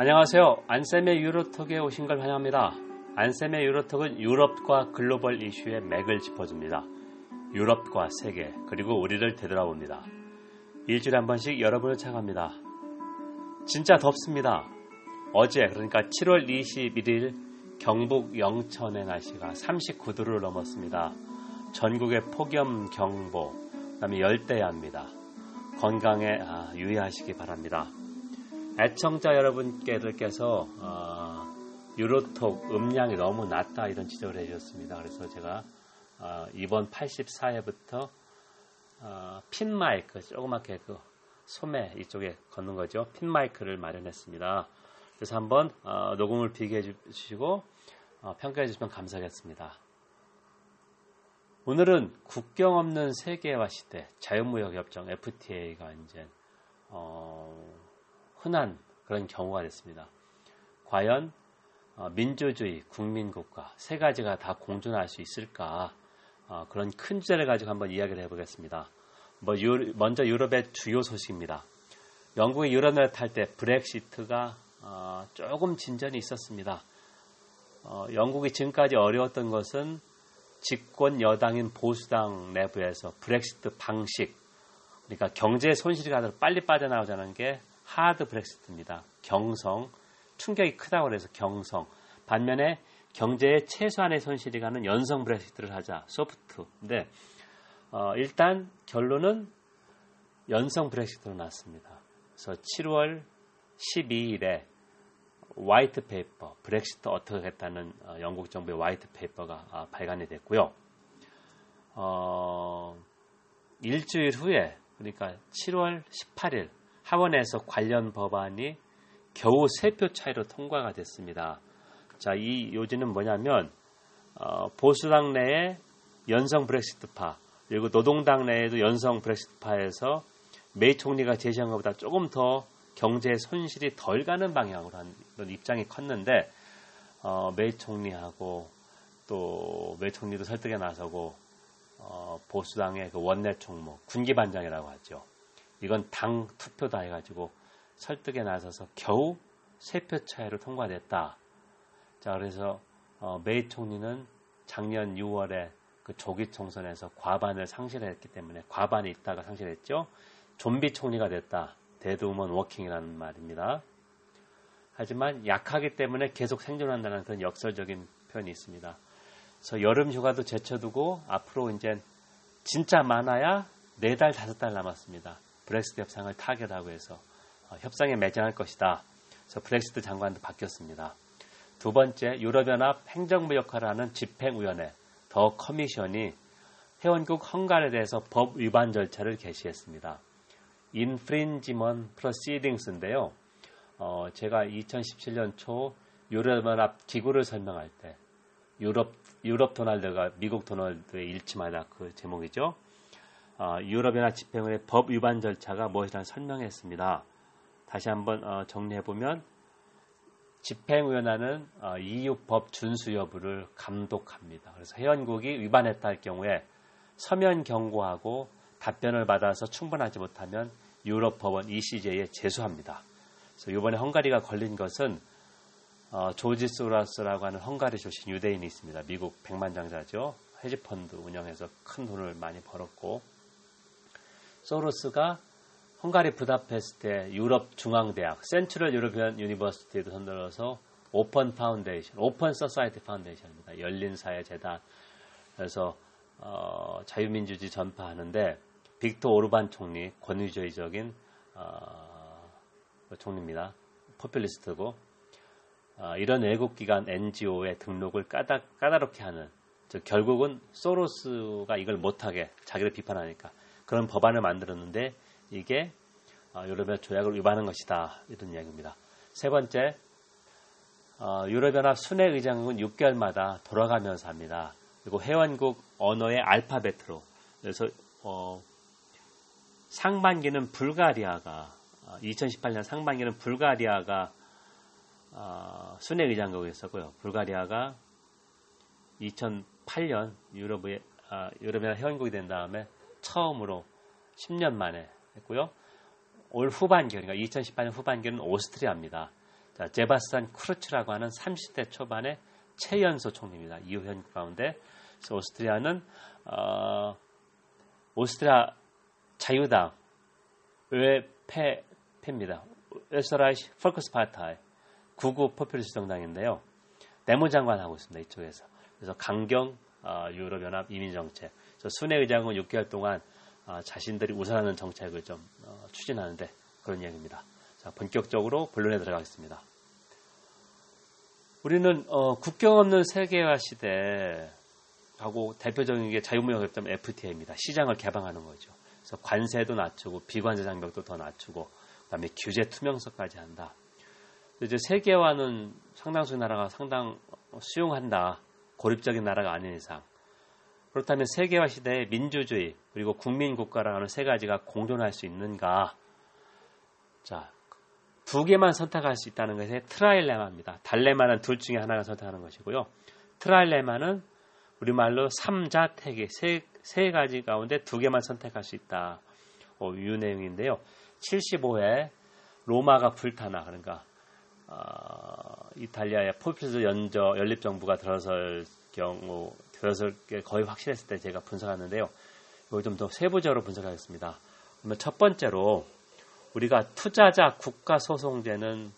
안녕하세요. 안쌤의 유로톡에 오신 걸 환영합니다. 안쌤의 유로톡은 유럽과 글로벌 이슈의 맥을 짚어줍니다. 유럽과 세계, 그리고 우리를 되돌아봅니다. 일주일에 한 번씩 여러분을 찾아갑니다. 진짜 덥습니다. 어제, 그러니까 7월 21일 경북 영천의 날씨가 39도를 넘었습니다. 전국에 폭염 경보, 그 다음에 열대야입니다. 건강에 아, 유의하시기 바랍니다. 애청자 여러분께서 어, 유로톡 음량이 너무 낮다 이런 지적을 해주셨습니다. 그래서 제가 어, 이번 84회부터 어, 핀 마이크 조그맣게 그 소매 이쪽에 걷는 거죠. 핀 마이크를 마련했습니다. 그래서 한번 어, 녹음을 비교해 주시고 어, 평가해 주시면 감사하겠습니다. 오늘은 국경 없는 세계화 시대 자유무역협정 FTA가 이제 어, 흔한 그런 경우가 됐습니다. 과연 어, 민주주의, 국민국가 세 가지가 다 공존할 수 있을까? 어, 그런 큰 주제를 가지고 한번 이야기를 해보겠습니다. 뭐 유, 먼저 유럽의 주요 소식입니다. 영국이 유럽을 탈 때 브렉시트가 어, 조금 진전이 있었습니다. 어, 영국이 지금까지 어려웠던 것은 집권 여당인 보수당 내부에서 브렉시트 방식, 그러니까 경제 손실이 가도 빨리 빠져나오자는 게 하드 브렉시트입니다. 경성, 충격이 크다고 해서 경성. 반면에 경제에 최소한의 손실이 가는 연성 브렉시트를 하자, 소프트. 근데 어, 일단 결론은 연성 브렉시트로 났습니다. 그래서 7월 12일에 white paper, 브렉시트 어떻게 하겠다는 어, 영국 정부의 white paper가 어, 발간이 됐고요. 어, 일주일 후에 그러니까 7월 18일 하원에서 관련 법안이 겨우 세표 차이로 통과가 됐습니다. 자, 이 요지는 뭐냐면 어, 보수당 내에 연성 브렉시트파 그리고 노동당 내에도 연성 브렉시트파에서 메이 총리가 제시한 것보다 조금 더 경제 손실이 덜 가는 방향으로 한 입장이 컸는데 어, 메이 총리하고 또 메이 총리도 설득에 나서고 어, 보수당의 그 원내 총무 군기 반장이라고 하죠. 이건 당 투표다 해가지고 설득에 나서서 겨우 세 표 차이로 통과됐다. 자 그래서 어, 메이 총리는 작년 6월에 그 조기 총선에서 과반을 상실했기 때문에 과반이 있다가 상실했죠. 좀비 총리가 됐다. dead woman walking이라는 말입니다. 하지만 약하기 때문에 계속 생존한다는 그런 역설적인 표현이 있습니다. 그래서 여름 휴가도 제쳐두고 앞으로 이제 진짜 많아야 네 달, 다섯 달 남았습니다. 브렉시트 협상을 타결하고 해서 어, 협상에 매진할 것이다. 그래서 브렉시트 장관도 바뀌었습니다. 두 번째, 유럽연합 행정부 역할을 하는 집행위원회, 더 커미션이 회원국 헝가리에 대해서 법 위반 절차를 개시했습니다. infringement proceedings인데요. 어, 제가 2017년 초 유럽연합 기구를 설명할 때 유럽 유럽 도널드가 미국 도널드의 일침하다 그 제목이죠. 어, 유럽연합 집행의 법 위반 절차가 무엇이라는 설명했습니다. 다시 한번 어, 정리해 보면 집행위원회는 어, EU 법 준수 여부를 감독합니다. 그래서 회원국이 위반했다 할 경우에 서면 경고하고 답변을 받아서 충분하지 못하면 유럽 법원 ECJ에 제소합니다. 그래서 이번에 헝가리가 걸린 것은 어, 조지 소라스라고 하는 헝가리 출신 유대인이 있습니다. 미국 백만 장자죠. 헤지펀드 운영해서 큰 돈을 많이 벌었고 소로스가 헝가리 부다페스트의 유럽 중앙대학 Central European University도 만들어서 Open Foundation, Open Society Foundation입니다. 열린 사회 재단. 그래서 어, 자유민주주의 전파하는데 빅토 오르반 총리 권위주의적인 어, 총리입니다. 포퓰리스트고 어, 이런 외국기관 NGO의 등록을 까다, 까다롭게 하는 즉 결국은 소로스가 이걸 못하게 자기를 비판하니까 그런 법안을 만들었는데 이게 어, 유럽연합 조약을 위반한 것이다 이런 이야기입니다. 세 번째 어, 유럽연합 순회 의장국은 6개월마다 돌아가면서 합니다. 그리고 회원국 언어의 알파벳으로 그래서 어, 상반기는 불가리아가 2018년 상반기는 불가리아가 어, 순회 의장국이었었고요. 불가리아가 2008년 유럽의 아, 유럽연합 회원국이 된 다음에 처음으로 10년 만에 했고요. 올 후반기, 그러니까 2018년 후반기는 오스트리아입니다. 자, 제바스티안 쿠르츠라고 하는 30대 초반의 최연소 총리입니다. 이후 현 가운데 오스트리아는 어, 오스트리아 자유당 의패 패입니다. 에스라이시 펄크스파타이 구구 포퓰리스트 정당인데요. 내무장관 하고 있습니다. 이쪽에서. 그래서 강경 어, 유럽연합 이민정책. 순회 의장은 6개월 동안 어, 자신들이 우선하는 정책을 좀 어, 추진하는데 그런 이야기입니다. 자, 본격적으로 본론에 들어가겠습니다. 우리는 어, 국경 없는 세계화 시대하고 대표적인 게 자유무역협정 FTA입니다. 시장을 개방하는 거죠. 그래서 관세도 낮추고 비관세 장벽도 더 낮추고 그다음에 규제 투명성까지 한다. 이제 세계화는 상당수 나라가 상당 수용한다. 고립적인 나라가 아닌 이상. 그렇다면 세계화 시대에 민주주의 그리고 국민국가라는 세 가지가 공존할 수 있는가? 자, 두 개만 선택할 수 있다는 것이 트라일레마입니다. 달레마는 둘 중에 하나가 선택하는 것이고요. 트라일레마는 우리말로 삼자택이 세, 세 가지 가운데 두 개만 선택할 수 있다. 어, 이 내용인데요. 75회 로마가 불타나 그러니까 어, 이탈리아의 포피스 연저 연립 정부가 들어설 경우 게 거의 확실했을 때 제가 분석하는데요. 이걸 좀 더 세부적으로 분석하겠습니다. 그러면 첫 번째로 우리가 투자자 국가 소송제는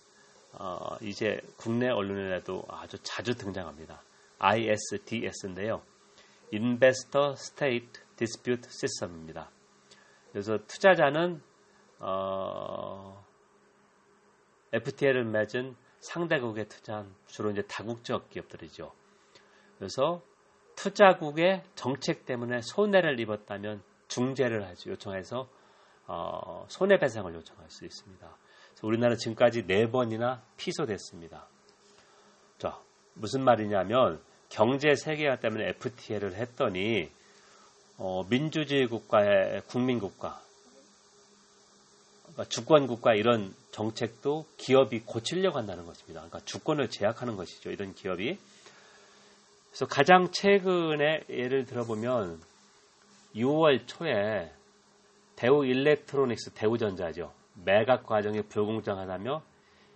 어, 이제 국내 언론에도 아주 자주 등장합니다. ISDS인데요. Investor State Dispute System입니다. 그래서 투자자는 어, FTA를 맺은 상대국에 투자한 주로 이제 다국적 기업들이죠. 그래서 투자국의 정책 때문에 손해를 입었다면 중재를 하죠. 요청해서 어, 손해배상을 요청할 수 있습니다. 우리나라 지금까지 네 번이나 피소됐습니다. 자, 무슨 말이냐면 경제 세계화 때문에 FTA를 했더니 어, 민주주의 국가의 국민국가, 그러니까 주권국가 이런 정책도 기업이 고치려고 한다는 것입니다. 그러니까 주권을 제약하는 것이죠. 이런 기업이. 그래서 가장 최근에 예를 들어보면 6월 초에 대우 일렉트로닉스 대우전자죠. 매각 과정이 불공정하다며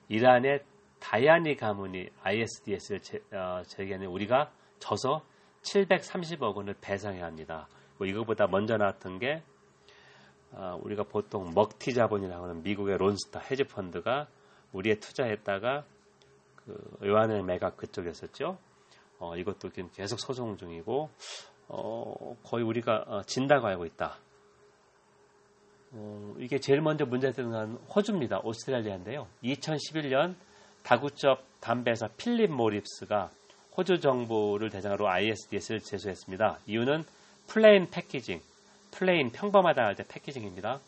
이란의 다이아니 가문이 ISDS를 제, 어, 제기하는 우리가 져서 730억 원을 배상해야 합니다. 뭐 이거보다 먼저 나왔던 게 어, 우리가 보통 먹튀 자본이라고 하는 미국의 론스타 헤지 펀드가 우리에 투자했다가 그 의원의 매각 그쪽이었었죠. 어, 이것도 지금 계속 소송 중이고 어, 거의 우리가 어, 진다고 알고 있다. 어, 이게 제일 먼저 문제되는 건 호주입니다. 오스트레일리아인데요. 2011년 다국적 담배사 필립 모리스가 호주 정부를 대상으로 ISDS를 제소했습니다. 이유는 plain packaging, plain 평범하다 할 때 packaging입니다.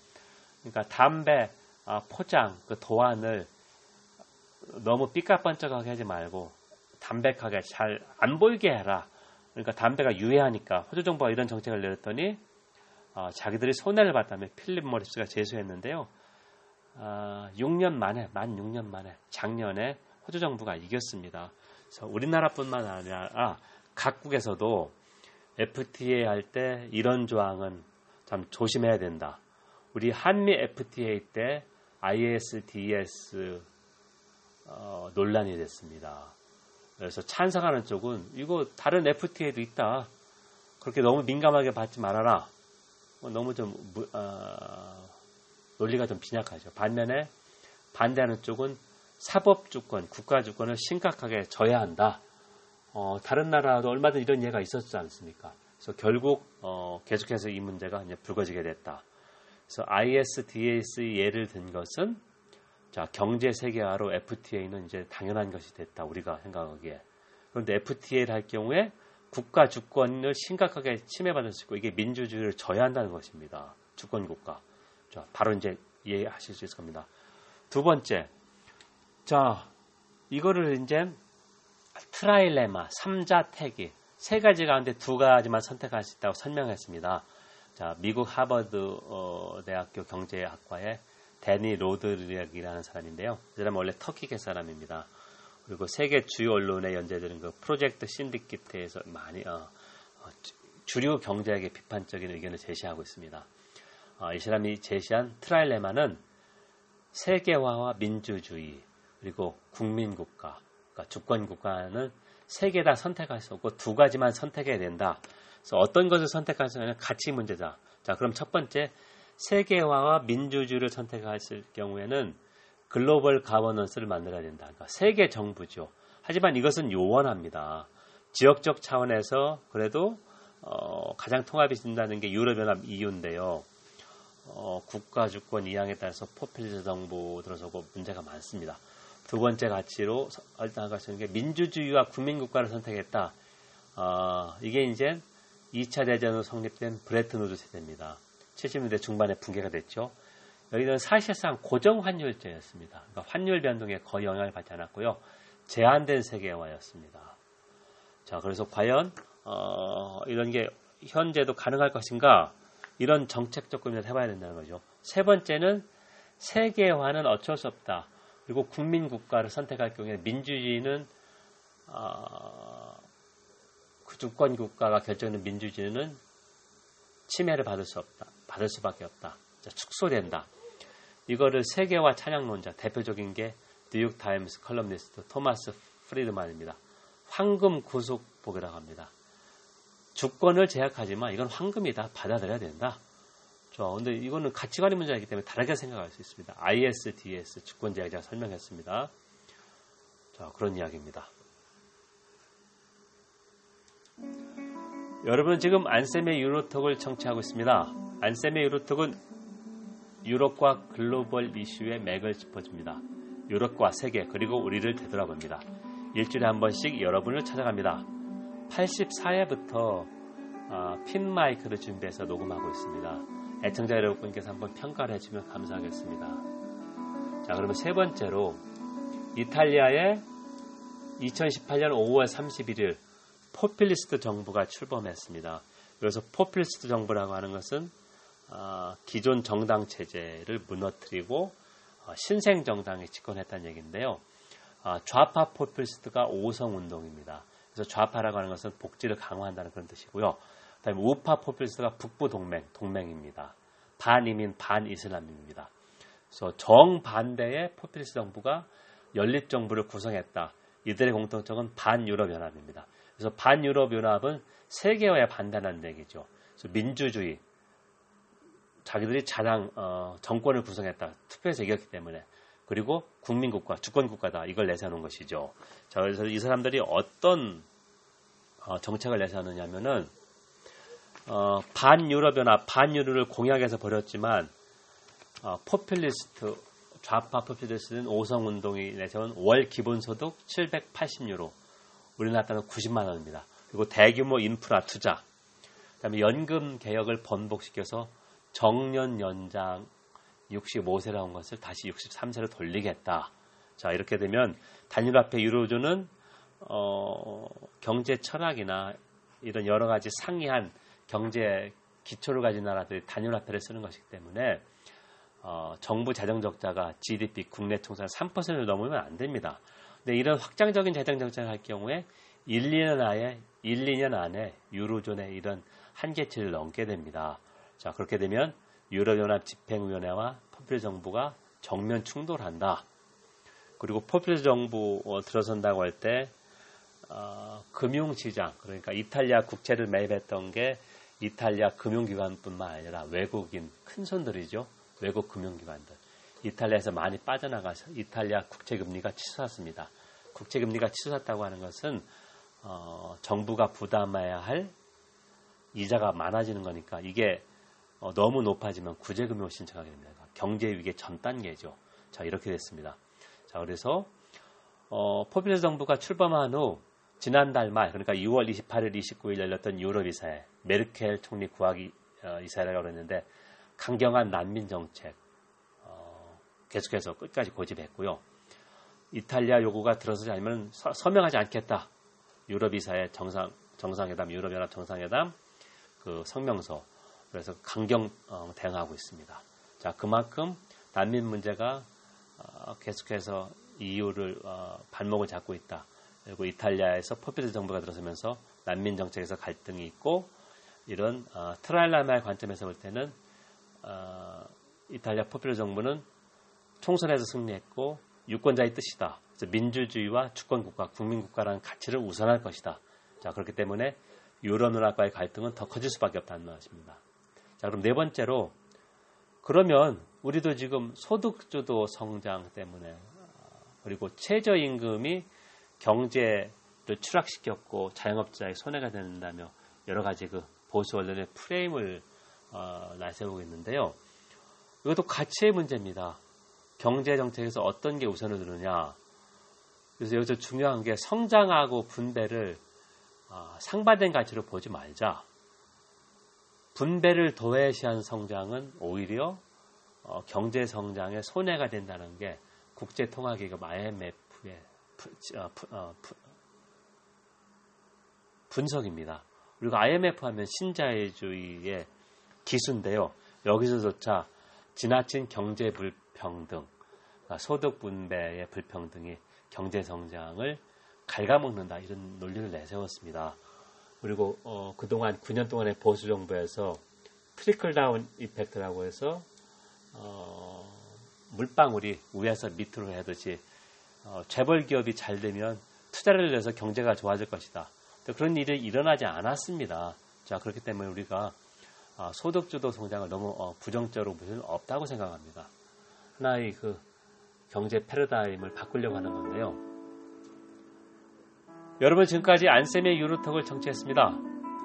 그러니까 담배 아, 포장 그 도안을 너무 삐까번쩍하게 하지 말고 담백하게 잘 안 보이게 해라. 그러니까 담배가 유해하니까 호주 정부가 이런 정책을 내렸더니 어, 자기들이 손해를 봤다며 필립 모리스가 제소했는데요. 어, 6년 만에, 만 6년 만에 작년에 호주 정부가 이겼습니다. 그래서 우리나라뿐만 아니라 아, 각국에서도 FTA 할 때 이런 조항은 참 조심해야 된다. 우리 한미 FTA 때 ISDS 어, 논란이 됐습니다. 그래서 찬성하는 쪽은 이거 다른 FTA도 있다. 그렇게 너무 민감하게 받지 말아라. 뭐 너무 좀 어, 논리가 좀 빈약하죠. 반면에 반대하는 쪽은 사법 주권, 국가 주권을 심각하게 져야 한다. 어, 다른 나라도 얼마든 이런 예가 있었지 않습니까? 그래서 결국 어, 계속해서 이 문제가 이제 불거지게 됐다. 그래서 ISDS 예를 든 것은 자 경제 세계화로 FTA는 이제 당연한 것이 됐다 우리가 생각하기에 그런데 FTA를 할 경우에 국가 주권을 심각하게 침해받을 수 있고 이게 민주주의를 져야 한다는 것입니다. 주권 국가. 자, 바로 이제 이해하실 수 있을 겁니다. 두 번째. 자, 이거를 이제 트라일레마, 삼자택이 세 가지 가운데 두 가지만 선택할 수 있다고 설명했습니다. 자, 미국 하버드 어, 대학교 경제학과의 데니 로드리악이라는 사람인데요. 그 사람은 원래 터키계 사람입니다. 그리고 세계 주요 언론에 연재되는 그 프로젝트 신디키트에서 많이 어, 어, 주류 경제학의 비판적인 의견을 제시하고 있습니다. 어, 이 사람이 제시한 트라일레마는 세계화와 민주주의 그리고 국민국가, 그러니까 주권국가는 세 개 다 선택할 수 없고 두 가지만 선택해야 된다. 그래서 어떤 것을 선택할 수 있는 가치 문제다. 자, 그럼 첫 번째 세계화와 민주주의를 선택했을 경우에는 global governance를 만들어야 된다. 그러니까 세계 정부죠. 하지만 이것은 요원합니다. 지역적 차원에서 그래도 어, 가장 통합이 된다는 게 유럽연합 EU인데요. 어, 국가 주권 이양에 따라서 포퓰리즘 정부 들어서고 문제가 많습니다. 두 번째 가치로 일단 가시는 게 민주주의와 국민국가를 선택했다. 어, 이게 이제 2차 대전으로 성립된 브레튼 우드 체제입니다. 70년대 중반에 붕괴가 됐죠. 여기는 사실상 고정 환율제였습니다. 그러니까 환율 변동에 거의 영향을 받지 않았고요. 제한된 세계화였습니다. 자, 그래서 과연 어, 이런 게 현재도 가능할 것인가? 이런 정책적 고민을 해봐야 된다는 거죠. 세 번째는 세계화는 어쩔 수 없다. 그리고 국민 국가를 선택할 경우에 민주주의는 어, 그 주권 국가가 결정하는 민주주의는 침해를 받을 수 없다. 받을 수밖에 없다. 축소된다. 이거를 세계화 찬양론자 대표적인 게 뉴욕 타임스 컬럼니스트 토마스 프리드만입니다. 황금 구속복이라고 합니다. 주권을 제약하지만 이건 황금이다. 받아들여야 된다. 저 근데 이거는 가치관의 문제이기 때문에 다르게 생각할 수 있습니다. ISDS 주권 제약. 자 설명했습니다. 자, 그런 이야기입니다. 여러분 지금 안쌤의 유로톡을 청취하고 있습니다. 안쌤의 유로톡은 유럽과 글로벌 이슈의 맥을 짚어줍니다. 유럽과 세계 그리고 우리를 되돌아봅니다. 일주일에 한 번씩 여러분을 찾아갑니다. 84회부터 어, 핀 마이크를 준비해서 녹음하고 있습니다. 애청자 여러분께서 한번 평가를 해주면 감사하겠습니다. 자, 그러면 세 번째로 이탈리아의 2018년 5월 31일 포퓰리스트 정부가 출범했습니다. 그래서 포퓰리스트 정부라고 하는 것은 어, 기존 정당 체제를 무너뜨리고 어, 신생 정당에 집권했다는 얘기인데요. 어, 좌파 포퓰리스트가 오성 운동입니다. 그래서 좌파라고 하는 것은 복지를 강화한다는 그런 뜻이고요. 그다음에 우파 포퓰리스트가 북부 동맹 동맹입니다. 반이민 반이슬람입니다. 그래서 정반대의 포퓰리스트 정부가 연립 정부를 구성했다. 이들의 공통점은 반유럽 연합입니다. 그래서 반유럽 연합은 세계화에 반대하는 얘기죠. 민주주의 자기들이 자당 어, 정권을 구성했다. 투표에서 이겼기 때문에 그리고 국민국가, 주권국가다. 이걸 내세우는 것이죠. 자, 그래서 이 사람들이 어떤 어, 정책을 내세우느냐면은 어, 반유럽연합, 반유럽을 공약에서 벌였지만 어, 포퓰리스트, 좌파 포퓰리스트는 오성운동이 내세운 월 기본소득 780유로, 우리나라 따는 90만 원입니다. 그리고 대규모 인프라 투자, 그다음에 연금 개혁을 번복시켜서 정년 연장 65세라는 것을 다시 63세로 돌리겠다. 자, 이렇게 되면 단일화폐 유로존은 어, 경제 철학이나 이런 여러 가지 상이한 경제 기초를 가진 나라들이 단일화폐를 쓰는 것이기 때문에 어, 정부 재정 적자가 GDP 국내 총산 3%를 넘으면 안 됩니다. 근데 이런 확장적인 재정 적자를 할 경우에 1, 2년 안에 1, 2년 안에 유로존의 이런 한계치를 넘게 됩니다. 자, 그렇게 되면 유럽연합 집행위원회와 포퓰리 정부가 정면 충돌한다. 그리고 포퓰리 정부 어, 들어선다고 할 때 어, 금융시장 그러니까 이탈리아 국채를 매입했던 게 이탈리아 금융기관뿐만 아니라 외국인 큰 손들이죠. 외국 금융기관들. 이탈리아에서 많이 빠져나가서 이탈리아 국채금리가 치솟았습니다. 국채금리가 치솟았다고 하는 것은 어, 정부가 부담해야 할 이자가 많아지는 거니까 이게 어, 너무 높아지면 구제금융을 신청하게 됩니다. 경제 위기의 전 단계죠. 자 이렇게 됐습니다. 자 그래서 어, 포퓰리스 정부가 출범한 후 지난달 말 그러니까 6월 28일 29일 열렸던 유럽 이사회 메르켈 총리 구하기 어, 이사회라고 했는데 강경한 난민 정책 어, 계속해서 끝까지 고집했고요. 이탈리아 요구가 들어서지 않으면 서, 서명하지 않겠다. 유럽 이사회 정상 정상회담 유럽연합 정상회담 그 성명서 그래서 강경 어, 대응하고 있습니다. 자, 그만큼 난민 문제가 어, 계속해서 EU를 어, 발목을 잡고 있다. 그리고 이탈리아에서 포퓰리스 정부가 들어서면서 난민 정책에서 갈등이 있고 이런 트라일라마의 관점에서 볼 때는 이탈리아 포퓰리스 정부는 총선에서 승리했고 유권자의 뜻이다. 민주주의와 주권국가, 국민국가라는 가치를 우선할 것이다. 자, 그렇기 때문에 유럽연합과의 갈등은 더 커질 수밖에 없다는 말씀입니다. 자, 그럼 네 번째로 그러면 우리도 지금 소득주도 성장 때문에 그리고 최저임금이 경제를 추락시켰고 자영업자의 손해가 된다며 여러 가지 그 보수 언론의 프레임을 어, 나세우고 있는데요. 이것도 가치의 문제입니다. 경제 정책에서 어떤 게 우선을 두느냐. 그래서 여기서 중요한 게 성장하고 분배를 어, 상반된 가치로 보지 말자. 분배를 도외시한 성장은 오히려 어, 경제 성장에 손해가 된다는 게 국제통화기금 IMF의 부, 어, 부, 어, 부, 분석입니다. 그리고 IMF 하면 신자유주의의 기수인데요. 여기서조차 지나친 경제 불평등, 그러니까 소득 분배의 불평등이 경제 성장을 갉아먹는다 이런 논리를 내세웠습니다. 그리고 어, 그동안 9년 동안의 보수 정부에서 트리클 다운 이펙트라고 해서 어, 물방울이 위에서 밑으로 하듯이 어, 재벌 기업이 잘 되면 투자를 해서 경제가 좋아질 것이다. 그런 일이 일어나지 않았습니다. 자 그렇기 때문에 우리가 어, 소득주도 성장을 너무 어, 부정적으로 볼 수는 없다고 생각합니다. 하나의 그 경제 패러다임을 바꾸려고 하는 건데요. 여러분 지금까지 안쌤의 유로톡을 청취했습니다.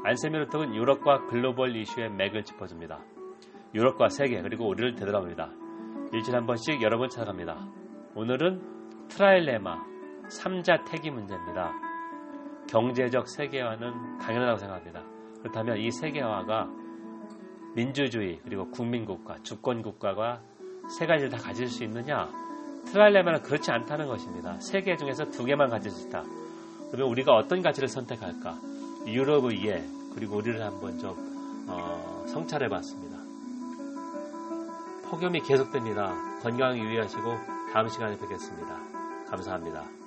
안쌤의 유로톡은 유럽과 글로벌 이슈의 맥을 짚어줍니다. 유럽과 세계 그리고 우리를 되돌아옵니다. 일주일에 한 번씩 여러분 찾아갑니다. 오늘은 트라일레마 3자 태기 문제입니다. 경제적 세계화는 당연하다고 생각합니다. 그렇다면 이 세계화가 민주주의 그리고 국민국가, 주권국가가 세 가지를 다 가질 수 있느냐? 트라일레마는 그렇지 않다는 것입니다. 세 개 중에서 두 개만 가질 수 있다. 그러면 우리가 어떤 가치를 선택할까? 유럽의 이해 그리고 우리를 한번 좀 어, 성찰해 봤습니다. 폭염이 계속됩니다. 건강 유의하시고 다음 시간에 뵙겠습니다. 감사합니다.